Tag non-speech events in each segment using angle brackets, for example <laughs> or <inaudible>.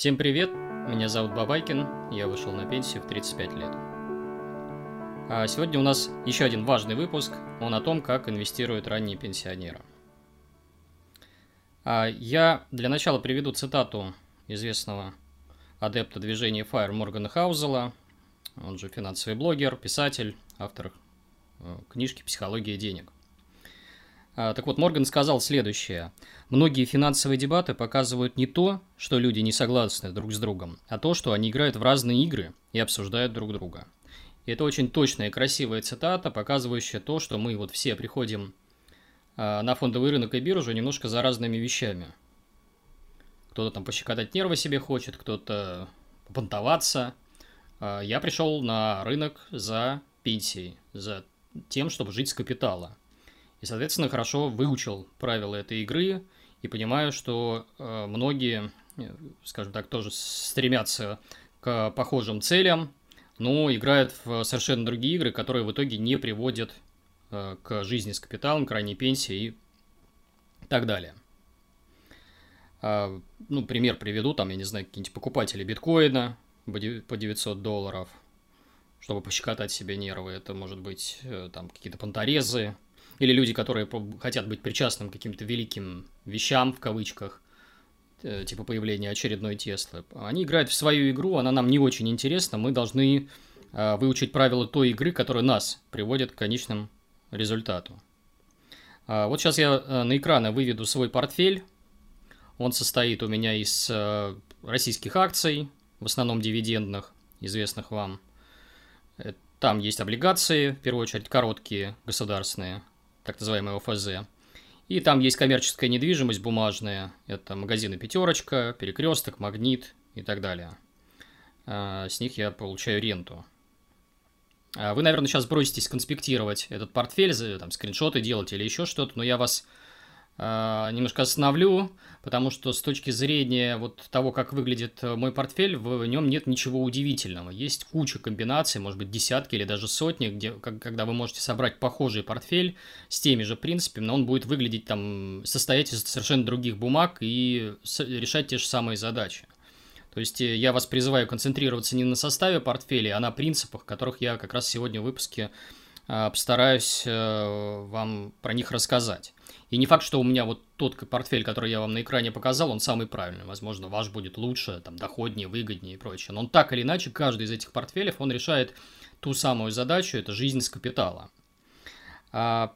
Всем привет, меня зовут Бабайкин, я вышел на пенсию в 35 лет. А сегодня у нас еще один важный выпуск, он о том, как инвестируют ранние пенсионеры. А я для начала приведу цитату известного адепта движения Fire Моргана Хаузела, он же финансовый блогер, писатель, автор э, книжки «Психология денег». А, так вот, Морган сказал следующее. Многие финансовые дебаты показывают не то, что люди не согласны друг с другом, а то, что они играют в разные игры и обсуждают друг друга. И это очень точная и красивая цитата, показывающая то, что мы вот все приходим а, на фондовый рынок и биржу немножко за разными вещами. Кто-то там пощекотать нервы себе хочет, кто-то понтоваться. А, я пришел на рынок за пенсией, за тем, чтобы жить с капитала. И, соответственно, хорошо выучил правила этой игры и понимаю, что э, многие, э, скажем так, тоже стремятся к похожим целям, но играют в совершенно другие игры, которые в итоге не приводят э, к жизни с капиталом, к ранней пенсии и так далее. А, ну, пример приведу, там, я не знаю, какие-нибудь покупатели биткоина по 900 долларов, чтобы пощекотать себе нервы. Это может быть э, там какие-то понторезы, или люди, которые хотят быть причастным к каким-то великим вещам, в кавычках, э, типа появления очередной Теслы. Они играют в свою игру, она нам не очень интересна, мы должны э, выучить правила той игры, которая нас приводит к конечному результату. А, вот сейчас я э, на экраны выведу свой портфель. Он состоит у меня из российских акций, в основном дивидендных, известных вам. Там есть облигации, в первую очередь короткие, государственные так называемый ОФЗ. И там есть коммерческая недвижимость бумажная. Это магазины «Пятерочка», «Перекресток», «Магнит» и так далее. А, с них я получаю ренту. А вы, наверное, сейчас броситесь конспектировать этот портфель, там, скриншоты делать или еще что-то, но я вас немножко остановлю, потому что с точки зрения вот того, как выглядит э, мой портфель, в нем нет ничего удивительного. Есть куча комбинаций, может быть, десятки или даже сотни, где, когда вы можете собрать похожий портфель с теми же принципами, но он будет выглядеть там, состоять из совершенно других бумаг и решать те же самые задачи. То есть э, я вас призываю концентрироваться не на составе портфеля, а на принципах, которых я как раз сегодня в выпуске а, постараюсь э, вам про них рассказать. И не факт, что у меня вот тот портфель, который я вам на экране показал, он самый правильный. Возможно, ваш будет лучше, там, доходнее, выгоднее и прочее. Но он так или иначе, каждый из этих портфелей, он решает ту самую задачу, это жизнь с капитала. А,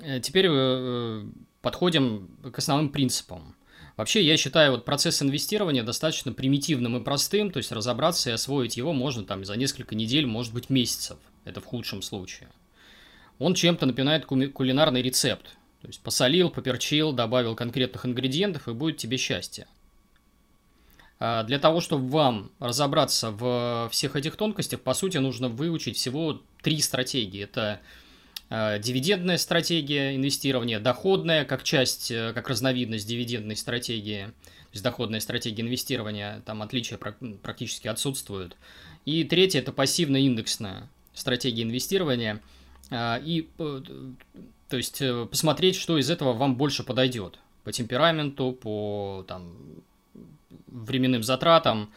э, теперь э, подходим к основным принципам. Вообще, я считаю вот процесс инвестирования достаточно примитивным и простым, то есть разобраться и освоить его можно там за несколько недель, может быть месяцев, это в худшем случае. Он чем-то напоминает кулинарный рецепт, то есть посолил, поперчил, добавил конкретных ингредиентов, и будет тебе счастье. А для того, чтобы вам разобраться в всех этих тонкостях, по сути, нужно выучить всего три стратегии. Это а, дивидендная стратегия инвестирования, доходная как часть, э, как разновидность дивидендной стратегии, то есть доходная стратегия инвестирования, там отличия практически отсутствуют. И третья – это пассивно-индексная стратегия инвестирования. А, и э, то есть э, посмотреть, что из этого вам больше подойдет. По темпераменту, по там, временным затратам.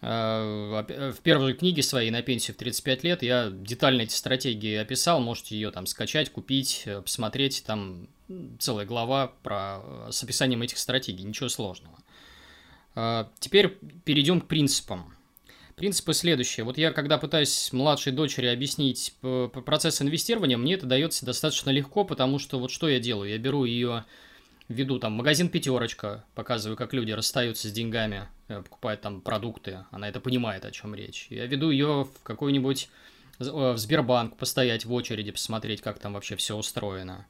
Э, в первой книге своей на пенсию в 35 лет я детально эти стратегии описал. Можете ее там скачать, купить, посмотреть. Там целая глава про, с описанием этих стратегий. Ничего сложного. Теперь перейдем к принципам. Принципы следующие. Вот я, когда пытаюсь младшей дочери объяснить процесс инвестирования, мне это дается достаточно легко, потому что вот что я делаю? Я беру ее, веду там магазин «Пятерочка», показываю, как люди расстаются с деньгами, э, покупают там продукты, она это понимает, о чем речь. Я веду ее в какой-нибудь э, в Сбербанк, постоять в очереди, посмотреть, как там вообще все устроено.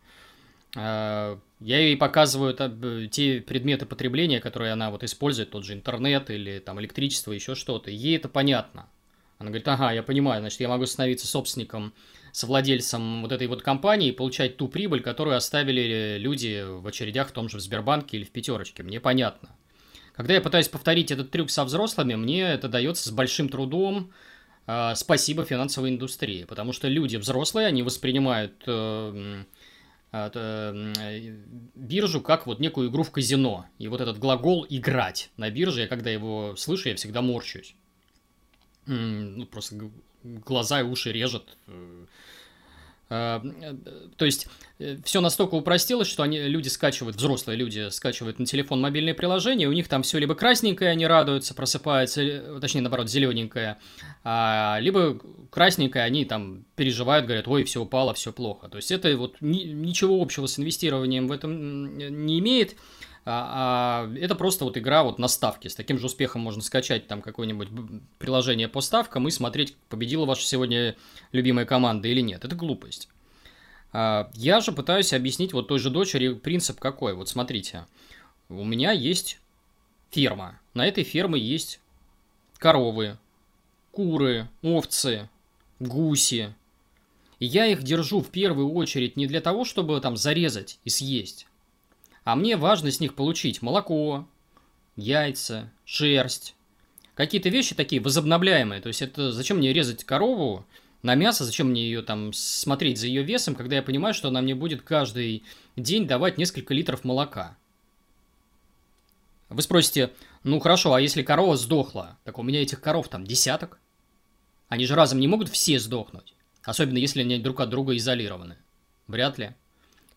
А, я ей показываю те предметы потребления, которые она вот использует, тот же интернет или там электричество, еще что-то. Ей это понятно. Она говорит, ага, я понимаю, значит, я могу становиться собственником, совладельцем вот этой вот компании и получать ту прибыль, которую оставили люди в очередях в том же в Сбербанке или в Пятерочке. Мне понятно. Когда я пытаюсь повторить этот трюк со взрослыми, мне это дается с большим трудом. А, спасибо финансовой индустрии, потому что люди взрослые, они воспринимают э, биржу как вот некую игру в казино. И вот этот глагол «играть» на бирже, я когда его слышу, я всегда морщусь. Ну, просто глаза и уши режет. А, то есть э, все настолько упростилось, что они, люди скачивают, взрослые люди скачивают на телефон мобильные приложения, у них там все либо красненькое, они радуются, просыпаются, э, точнее, наоборот, зелененькое, а, либо красненькое, они там переживают, говорят, ой, все упало, все плохо. То есть это вот ни, ничего общего с инвестированием в этом не имеет. А, а это просто вот игра вот на ставке. С таким же успехом можно скачать там какое-нибудь приложение по ставкам и смотреть, победила ваша сегодня любимая команда или нет. Это глупость. А, я же пытаюсь объяснить вот той же дочери принцип какой. Вот смотрите, у меня есть ферма. На этой ферме есть коровы, куры, овцы, гуси. И я их держу в первую очередь не для того, чтобы там зарезать и съесть, а мне важно с них получить молоко, яйца, шерсть. Какие-то вещи такие возобновляемые. То есть это зачем мне резать корову на мясо, зачем мне ее там смотреть за ее весом, когда я понимаю, что она мне будет каждый день давать несколько литров молока. Вы спросите, ну хорошо, а если корова сдохла, так у меня этих коров там десяток. Они же разом не могут все сдохнуть. Особенно если они друг от друга изолированы. Вряд ли.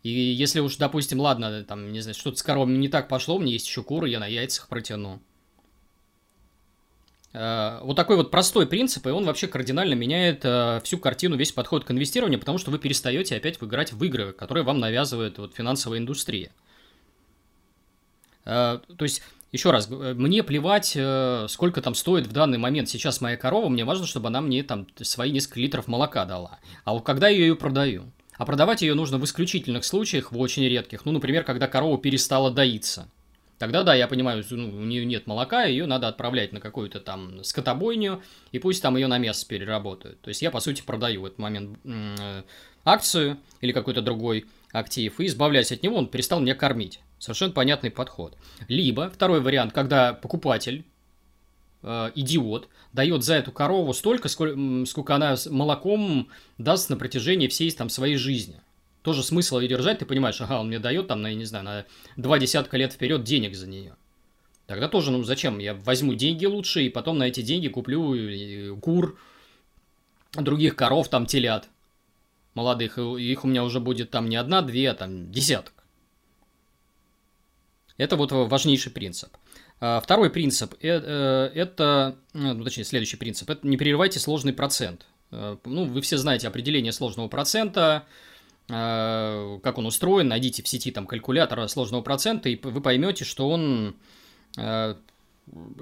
И если уж, допустим, ладно, там, не знаю, что-то с коровами не так пошло, у меня есть еще куры, я на яйцах протяну. Э, вот такой вот простой принцип, и он вообще кардинально меняет э, всю картину, весь подход к инвестированию, потому что вы перестаете опять выиграть в игры, которые вам навязывает вот финансовая индустрия. Э, то есть, еще раз, мне плевать, сколько там стоит в данный момент сейчас моя корова, мне важно, чтобы она мне там свои несколько литров молока дала. А вот когда я ее продаю – а продавать ее нужно в исключительных случаях, в очень редких. Ну, например, когда корова перестала доиться. Тогда, да, я понимаю, ну, у нее нет молока, ее надо отправлять на какую-то там скотобойню, и пусть там ее на мясо переработают. То есть я, по сути, продаю в этот момент акцию или какой-то другой актив, и избавляясь от него, он перестал меня кормить. Совершенно понятный подход. Либо второй вариант, когда покупатель э, идиот, дает за эту корову столько, сколько, сколько она молоком даст на протяжении всей там своей жизни. Тоже смысл ее держать, ты понимаешь, ага, он мне дает там, на, я не знаю, на два десятка лет вперед денег за нее. Тогда тоже, ну зачем? Я возьму деньги лучше и потом на эти деньги куплю э, кур, других коров, там телят молодых. Их у меня уже будет там не одна, две, а там десяток. Это вот важнейший принцип. А, второй принцип э, – это, ну, точнее, следующий принцип – это не прерывайте сложный процент. Э, ну, вы все знаете определение сложного процента, э, как он устроен, найдите в сети там калькулятор сложного процента, и вы поймете, что он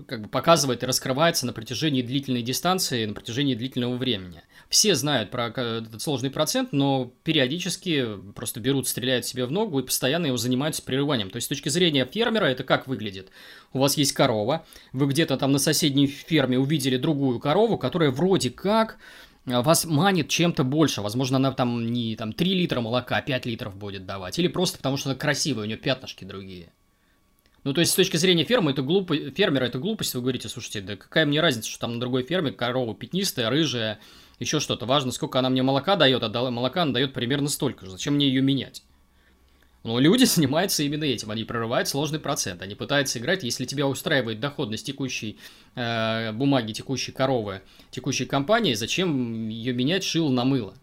как бы показывает и раскрывается на протяжении длительной дистанции, на протяжении длительного времени. Все знают про этот сложный процент, но периодически просто берут, стреляют себе в ногу и постоянно его занимаются прерыванием. То есть с точки зрения фермера это как выглядит? У вас есть корова, вы где-то там на соседней ферме увидели другую корову, которая вроде как вас манит чем-то больше. Возможно, она там не там, 3 литра молока, а 5 литров будет давать. Или просто потому, что она красивая, у нее пятнышки другие. Ну, то есть, с точки зрения фермы, это глупо... фермера это глупость, вы говорите, слушайте, да какая мне разница, что там на другой ферме корова пятнистая, рыжая, еще что-то. Важно, сколько она мне молока дает, а молока она дает примерно столько же. Зачем мне ее менять? Но люди <laughs> занимаются именно этим. Они прорывают сложный процент. Они пытаются играть. Если тебя устраивает доходность текущей э, бумаги, текущей коровы, текущей компании, зачем ее менять шил на мыло?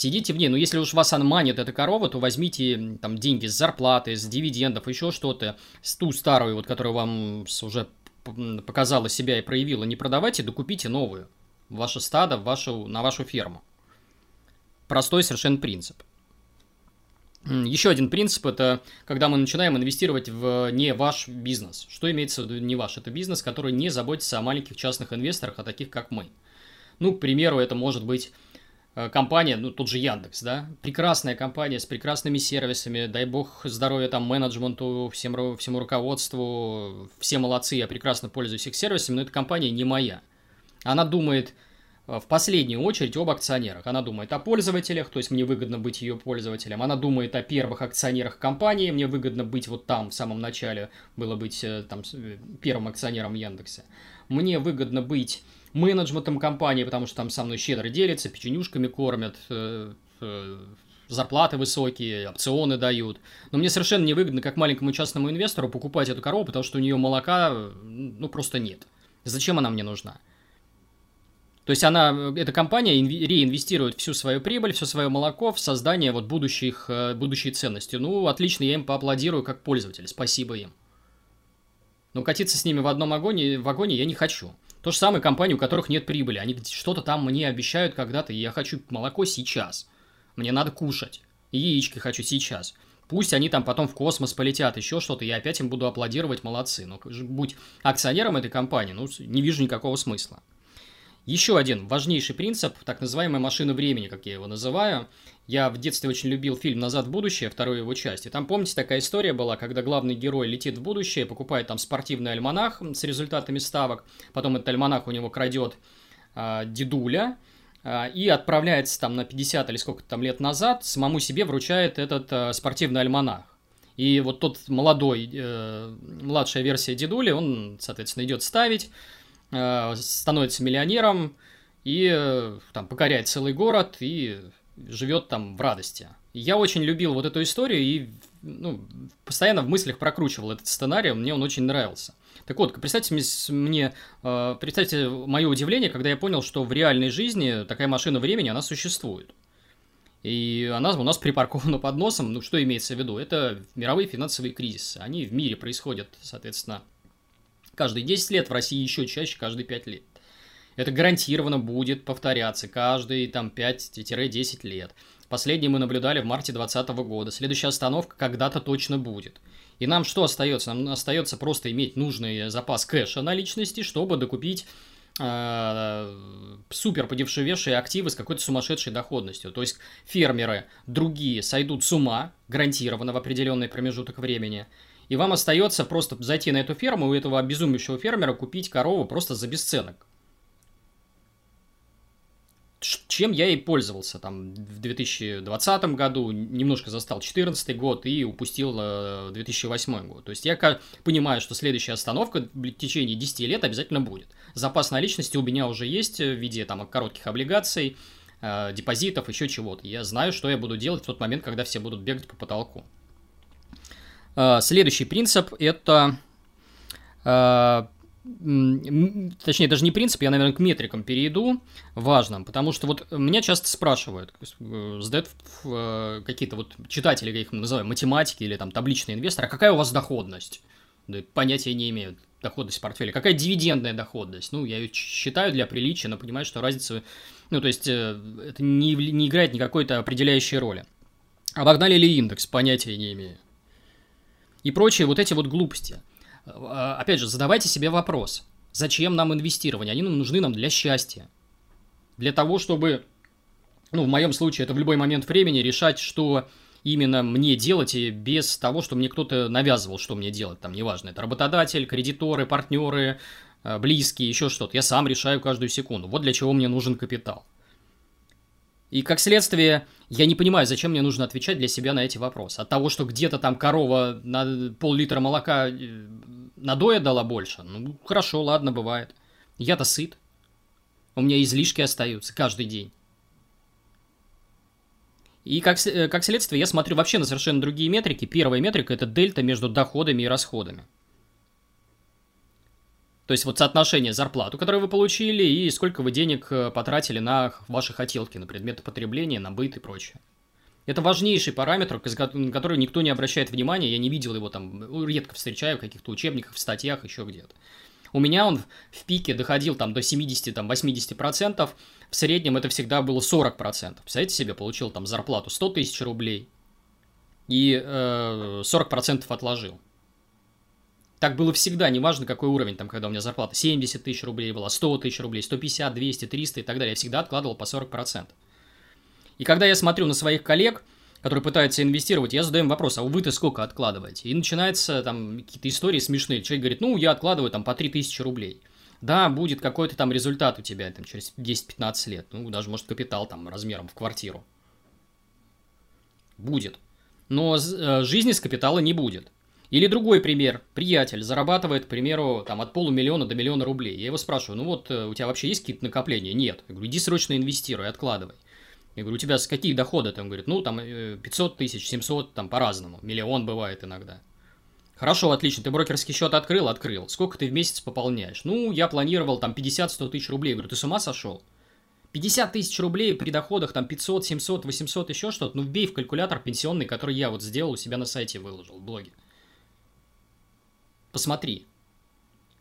Сидите в ней, но если уж вас манит эта корова, то возьмите там деньги с зарплаты, с дивидендов, еще что-то, с ту старую, вот, которая вам уже показала себя и проявила, не продавайте, докупите новую. Ваше стадо, вашу, на вашу ферму. Простой совершенно принцип. Еще один принцип – это когда мы начинаем инвестировать в не ваш бизнес. Что имеется в виду не ваш? Это бизнес, который не заботится о маленьких частных инвесторах, а таких, как мы. Ну, к примеру, это может быть компания, ну, тут же Яндекс, да, прекрасная компания с прекрасными сервисами, дай бог здоровья там менеджменту, всем, всему руководству, все молодцы, я прекрасно пользуюсь их сервисами, но эта компания не моя. Она думает э, в последнюю очередь об акционерах. Она думает о пользователях, то есть мне выгодно быть ее пользователем. Она думает о первых акционерах компании, мне выгодно быть вот там в самом начале, было быть э, там первым акционером Яндекса. Мне выгодно быть менеджментом компании, потому что там со мной щедро делятся, печенюшками кормят, э, э, зарплаты высокие, опционы дают. Но мне совершенно невыгодно, как маленькому частному инвестору, покупать эту корову, потому что у нее молока, ну, просто нет. Зачем она мне нужна? То есть она, эта компания реинвестирует всю свою прибыль, все свое молоко в создание вот будущих, э, будущей ценности. Ну, отлично, я им поаплодирую как пользователь, спасибо им. Но катиться с ними в одном вагоне, вагоне я не хочу. То же самое компании, у которых нет прибыли. Они что-то там мне обещают когда-то, и я хочу молоко сейчас. Мне надо кушать. И яички хочу сейчас. Пусть они там потом в космос полетят, еще что-то, я опять им буду аплодировать, молодцы. Но будь акционером этой компании, ну, не вижу никакого смысла. Еще один важнейший принцип, так называемая машина времени, как я его называю. Я в детстве очень любил фильм «Назад в будущее», вторую его часть. И там, помните, такая история была, когда главный герой летит в будущее, покупает там спортивный альманах с результатами ставок, потом этот альманах у него крадет а, дедуля, а, и отправляется там на 50 или сколько там лет назад, самому себе вручает этот а, спортивный альманах. И вот тот молодой, э, младшая версия дедули, он, соответственно, идет ставить, Э, становится миллионером и э, там покоряет целый город и живет там в радости. Я очень любил вот эту историю и ну, постоянно в мыслях прокручивал этот сценарий, мне он очень нравился. Так вот, представьте мне, э, представьте мое удивление, когда я понял, что в реальной жизни такая машина времени, она существует. И она у нас припаркована под носом. Ну, что имеется в виду? Это мировые финансовые кризисы. Они в мире происходят, соответственно, каждые 10 лет, в России еще чаще, каждые 5 лет. Это гарантированно будет повторяться каждые там 5-10 лет. Последнее мы наблюдали в марте 2020 года. Следующая остановка когда-то точно будет. И нам что остается? Нам остается просто иметь нужный запас кэша наличности, чтобы докупить э, супер подешевевшие активы с какой-то сумасшедшей доходностью. То есть фермеры другие сойдут с ума гарантированно в определенный промежуток времени – и вам остается просто зайти на эту ферму у этого обезумевшего фермера купить корову просто за бесценок. Чем я и пользовался там в 2020 году, немножко застал 2014 год и упустил 2008 э, год. То есть я понимаю, что следующая остановка в течение 10 лет обязательно будет. Запас наличности у меня уже есть в виде там коротких облигаций, э, депозитов, еще чего-то. Я знаю, что я буду делать в тот момент, когда все будут бегать по потолку. А, следующий принцип – это а, точнее, даже не принцип, я, наверное, к метрикам перейду, важным, потому что вот меня часто спрашивают, э, задают э, какие-то вот читатели, я их называю, математики или там табличные инвесторы, а какая у вас доходность? Да, понятия не имеют доходность портфеля. Какая дивидендная доходность? Ну, я ее считаю для приличия, но понимаю, что разница, ну, то есть, э, это не, не играет никакой-то определяющей роли. Обогнали ли индекс? Понятия не имею и прочие вот эти вот глупости. А, опять же, задавайте себе вопрос, зачем нам инвестирование? Они нужны нам для счастья. Для того, чтобы, ну, в моем случае, это в любой момент времени решать, что именно мне делать, и без того, что мне кто-то навязывал, что мне делать. Там, неважно, это работодатель, кредиторы, партнеры, а, близкие, еще что-то. Я сам решаю каждую секунду. Вот для чего мне нужен капитал. И как следствие, я не понимаю, зачем мне нужно отвечать для себя на эти вопросы. От того, что где-то там корова на пол-литра молока э, надоя дала больше, ну хорошо, ладно, бывает. Я-то сыт. У меня излишки остаются каждый день. И как, э, как следствие я смотрю вообще на совершенно другие метрики. Первая метрика – это дельта между доходами и расходами. То есть вот соотношение зарплату, которую вы получили, и сколько вы денег э, потратили на ваши хотелки, на предметы потребления, на быт и прочее. Это важнейший параметр, на который никто не обращает внимания, я не видел его там, ну, редко встречаю в каких-то учебниках, в статьях, еще где-то. У меня он в пике доходил там до 70-80%, в среднем это всегда было 40%. Представляете себе, получил там зарплату 100 тысяч рублей и э, 40% отложил. Так было всегда, неважно какой уровень, там, когда у меня зарплата 70 тысяч рублей была, 100 тысяч рублей, 150, 200, 300 и так далее. Я всегда откладывал по 40%. И когда я смотрю на своих коллег, которые пытаются инвестировать, я задаю им вопрос, а вы-то сколько откладываете? И начинается там какие-то истории смешные. Человек говорит, ну, я откладываю там по 3000 рублей. Да, будет какой-то там результат у тебя там через 10-15 лет. Ну, даже, может, капитал там размером в квартиру. Будет. Но э, жизни с капитала не будет. Или другой пример. Приятель зарабатывает, к примеру, там, от полумиллиона до миллиона рублей. Я его спрашиваю, ну вот, э, у тебя вообще есть какие-то накопления? Нет. Я говорю, иди срочно инвестируй, откладывай. Я говорю, у тебя с какие доходы? Он говорит, ну, там 500 тысяч, 700, там по-разному. Миллион бывает иногда. Хорошо, отлично. Ты брокерский счет открыл? Открыл. Сколько ты в месяц пополняешь? Ну, я планировал там 50-100 тысяч рублей. Я говорю, ты с ума сошел? 50 тысяч рублей при доходах там 500, 700, 800, еще что-то. Ну, вбей в калькулятор пенсионный, который я вот сделал у себя на сайте выложил, в блоге. Посмотри.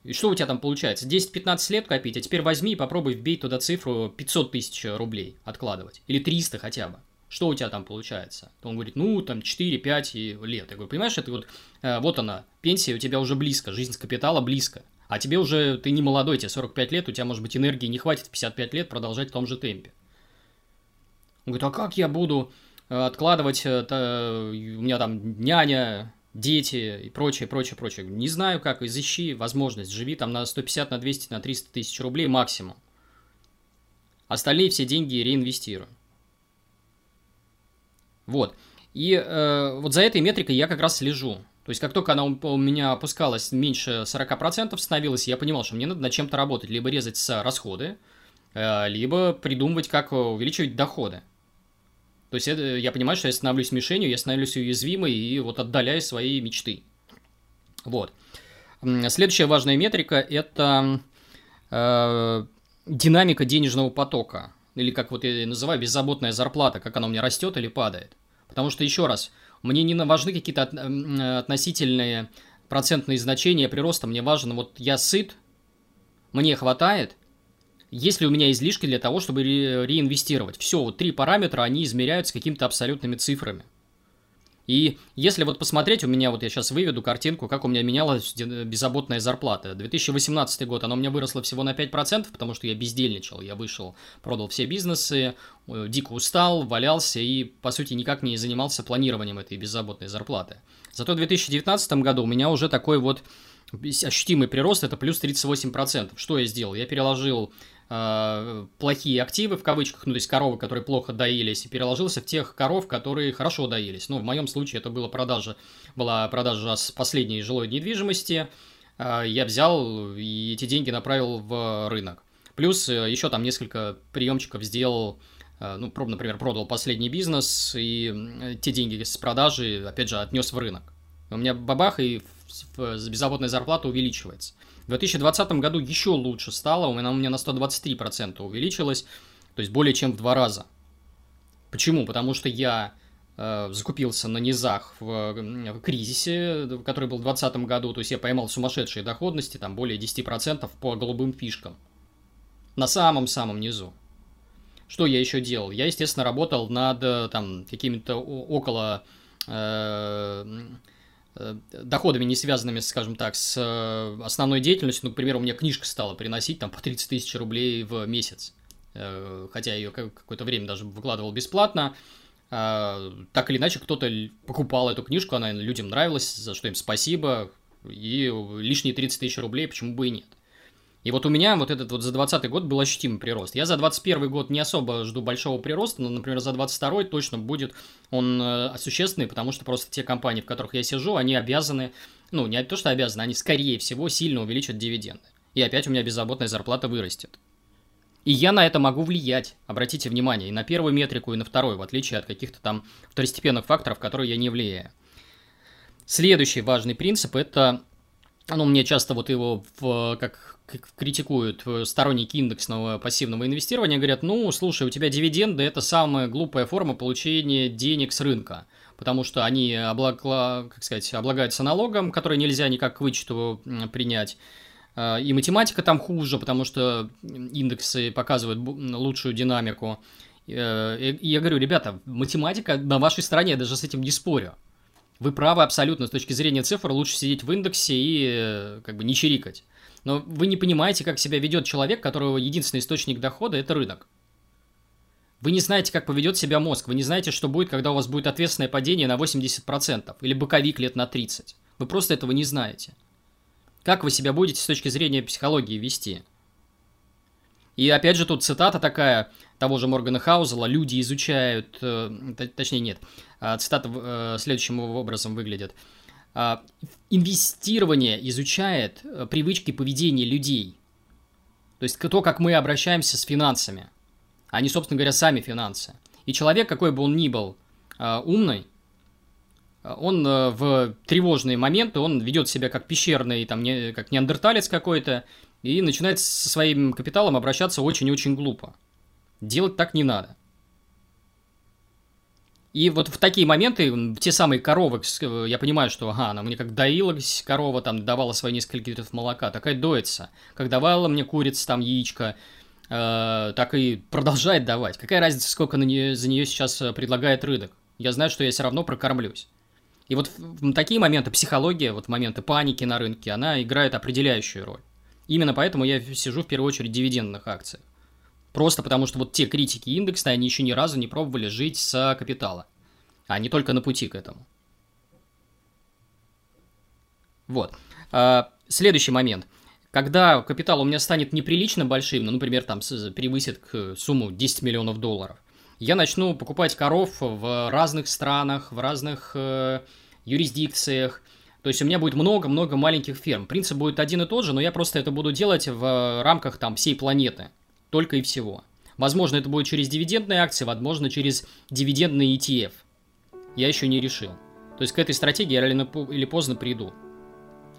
И что у тебя там получается? 10-15 лет копить, а теперь возьми и попробуй вбей туда цифру 500 тысяч рублей откладывать. Или 300 хотя бы что у тебя там получается? Он говорит, ну, там 4-5 лет. Я говорю, понимаешь, это вот, э, вот она, пенсия у тебя уже близко, жизнь с капитала близко. А тебе уже, ты не молодой, тебе 45 лет, у тебя, может быть, энергии не хватит в 55 лет продолжать в том же темпе. Он говорит, а как я буду э, откладывать, это, у меня там няня, дети и прочее, прочее, прочее. Не знаю как, изыщи возможность, живи там на 150, на 200, на 300 тысяч рублей максимум. Остальные все деньги реинвестирую. Вот. И э, вот за этой метрикой я как раз слежу. То есть, как только она у меня опускалась меньше 40% становилась, я понимал, что мне надо над чем-то работать. Либо резать расходы, э, либо придумывать, как увеличивать доходы. То есть, это, я понимаю, что я становлюсь мишенью, я становлюсь уязвимой и вот отдаляю свои мечты. Вот. Следующая важная метрика – это э, динамика денежного потока. Или как вот я называю, беззаботная зарплата, как она у меня растет или падает. Потому что, еще раз, мне не важны какие-то относительные процентные значения прироста. Мне важно, вот я сыт, мне хватает, есть ли у меня излишки для того, чтобы ре- реинвестировать. Все, вот три параметра, они измеряются какими-то абсолютными цифрами. И если вот посмотреть, у меня вот я сейчас выведу картинку, как у меня менялась беззаботная зарплата. 2018 год, она у меня выросла всего на 5%, потому что я бездельничал. Я вышел, продал все бизнесы, э, дико устал, валялся и, по сути, никак не занимался планированием этой беззаботной зарплаты. Зато в 2019 году у меня уже такой вот ощутимый прирост, это плюс 38%. Что я сделал? Я переложил э, плохие активы, в кавычках, ну, то есть коровы, которые плохо доились, и переложился в тех коров, которые хорошо доились. Ну, в моем случае это была продажа, была продажа с последней жилой недвижимости. Э, я взял и эти деньги направил в рынок. Плюс э, еще там несколько приемчиков сделал, э, ну, например, продал последний бизнес, и те деньги с продажи, опять же, отнес в рынок. У меня бабах, и беззаботная зарплата увеличивается. В 2020 году еще лучше стало, меня, у меня на 123% увеличилось, то есть более чем в два раза. Почему? Потому что я э, закупился на низах в, в кризисе, который был в 2020 году, то есть я поймал сумасшедшие доходности, там более 10% по голубым фишкам. На самом-самом низу. Что я еще делал? Я, естественно, работал над э, там какими-то около Э, доходами, не связанными, скажем так, с э, основной деятельностью. Ну, к примеру, у меня книжка стала приносить там по 30 тысяч рублей в месяц. Э, хотя я ее какое-то время даже выкладывал бесплатно. Так или иначе, кто-то покупал эту книжку, она людям нравилась, за что им спасибо. И лишние 30 тысяч рублей, почему бы и нет. И вот у меня вот этот вот за 20 год был ощутимый прирост. Я за 21 год не особо жду большого прироста, но, например, за 22 точно будет он э, существенный, потому что просто те компании, в которых я сижу, они обязаны, ну, не то, что обязаны, они, скорее всего, сильно увеличат дивиденды. И опять у меня беззаботная зарплата вырастет. И я на это могу влиять, обратите внимание, и на первую метрику, и на вторую, в отличие от каких-то там второстепенных факторов, которые я не влияю. Следующий важный принцип – это ну, мне часто вот его в, как, критикуют сторонники индексного пассивного инвестирования, говорят, ну, слушай, у тебя дивиденды – это самая глупая форма получения денег с рынка, потому что они облагла, как сказать, облагаются налогом, который нельзя никак к вычету принять, а, и математика там хуже, потому что индексы показывают лучшую динамику. Э, и я говорю, ребята, математика на вашей стороне, я даже с этим не спорю. Вы правы абсолютно, с точки зрения цифр лучше сидеть в индексе и э, как бы не чирикать. Но вы не понимаете, как себя ведет человек, которого единственный источник дохода – это рынок. Вы не знаете, как поведет себя мозг, вы не знаете, что будет, когда у вас будет ответственное падение на 80% или боковик лет на 30. Вы просто этого не знаете. Как вы себя будете с точки зрения психологии вести? И опять же тут цитата такая того же Моргана Хаузела. Люди изучают, э, точнее нет, а, цитата э, следующим образом выглядит. Инвестирование изучает э, привычки поведения людей. То есть то, как мы обращаемся с финансами, а не, собственно говоря, сами финансы. И человек, какой бы он ни был э, умный, он э, в тревожные моменты, он ведет себя как пещерный, там, не, как неандерталец какой-то, и начинает со своим капиталом обращаться очень-очень глупо. Делать так не надо. И вот в такие моменты, те самые коровы, я понимаю, что, ага, она мне как доилась корова, там, давала свои несколько литров молока, такая доится. Как давала мне курица, там, яичко, э, так и продолжает давать. Какая разница, сколько на нее, за нее сейчас э, предлагает рынок? Я знаю, что я все равно прокормлюсь. И вот в такие моменты психология, вот моменты паники на рынке, она играет определяющую роль. Именно поэтому я сижу в первую очередь в дивидендных акциях. Просто потому, что вот те критики индекса, они еще ни разу не пробовали жить с капитала. Не только на пути к этому. Вот. А, следующий момент. Когда капитал у меня станет неприлично большим, ну, например, там превысит к сумму 10 миллионов долларов, я начну покупать коров в разных странах, в разных э, юрисдикциях. То есть у меня будет много-много маленьких ферм. Принцип будет один и тот же, но я просто это буду делать в рамках там всей планеты. Только и всего. Возможно, это будет через дивидендные акции, возможно, через дивидендный ETF. Я еще не решил. То есть к этой стратегии я рано или поздно приду.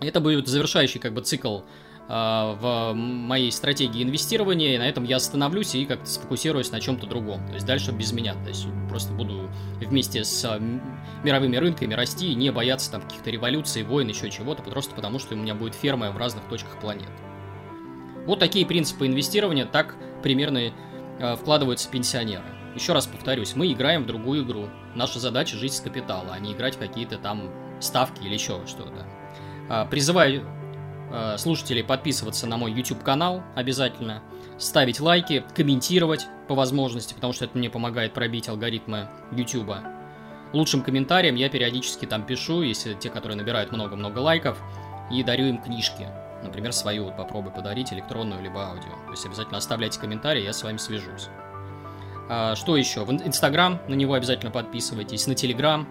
Это будет завершающий как бы цикл а, в моей стратегии инвестирования, и на этом я остановлюсь и как-то сфокусируюсь на чем-то другом. То есть дальше без меня. То есть просто буду вместе с мировыми рынками расти и не бояться там каких-то революций, войн, еще чего-то, просто потому что у меня будет ферма в разных точках планеты. Вот такие принципы инвестирования так примерно э, вкладываются пенсионеры. Еще раз повторюсь, мы играем в другую игру. Наша задача жить с капитала, а не играть в какие-то там ставки или еще что-то. Э, призываю Э, слушателей подписываться на мой YouTube канал обязательно, ставить лайки, комментировать по возможности, потому что это мне помогает пробить алгоритмы YouTube. Лучшим комментарием я периодически там пишу, если те, которые набирают много-много лайков, и дарю им книжки. Например, свою вот попробуй подарить, электронную либо аудио. То есть обязательно оставляйте комментарии, я с вами свяжусь. А, что еще? В Инстаграм, на него обязательно подписывайтесь, на Телеграм.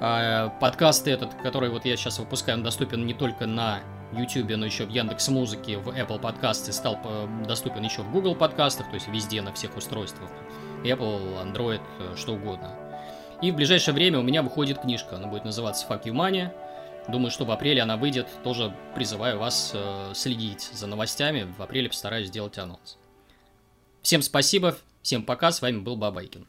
А, подкасты этот, который вот я сейчас выпускаю, он доступен не только на YouTube, но еще в Яндекс Музыке, в Apple подкасты стал доступен еще в Google подкастах, то есть везде на всех устройствах. Apple, Android, э, что угодно. И в ближайшее время у меня выходит книжка, она будет называться Fuck You Money. Думаю, что в апреле она выйдет. Тоже призываю вас э, следить за новостями. В апреле постараюсь сделать анонс. Всем спасибо, всем пока, с вами был Бабайкин.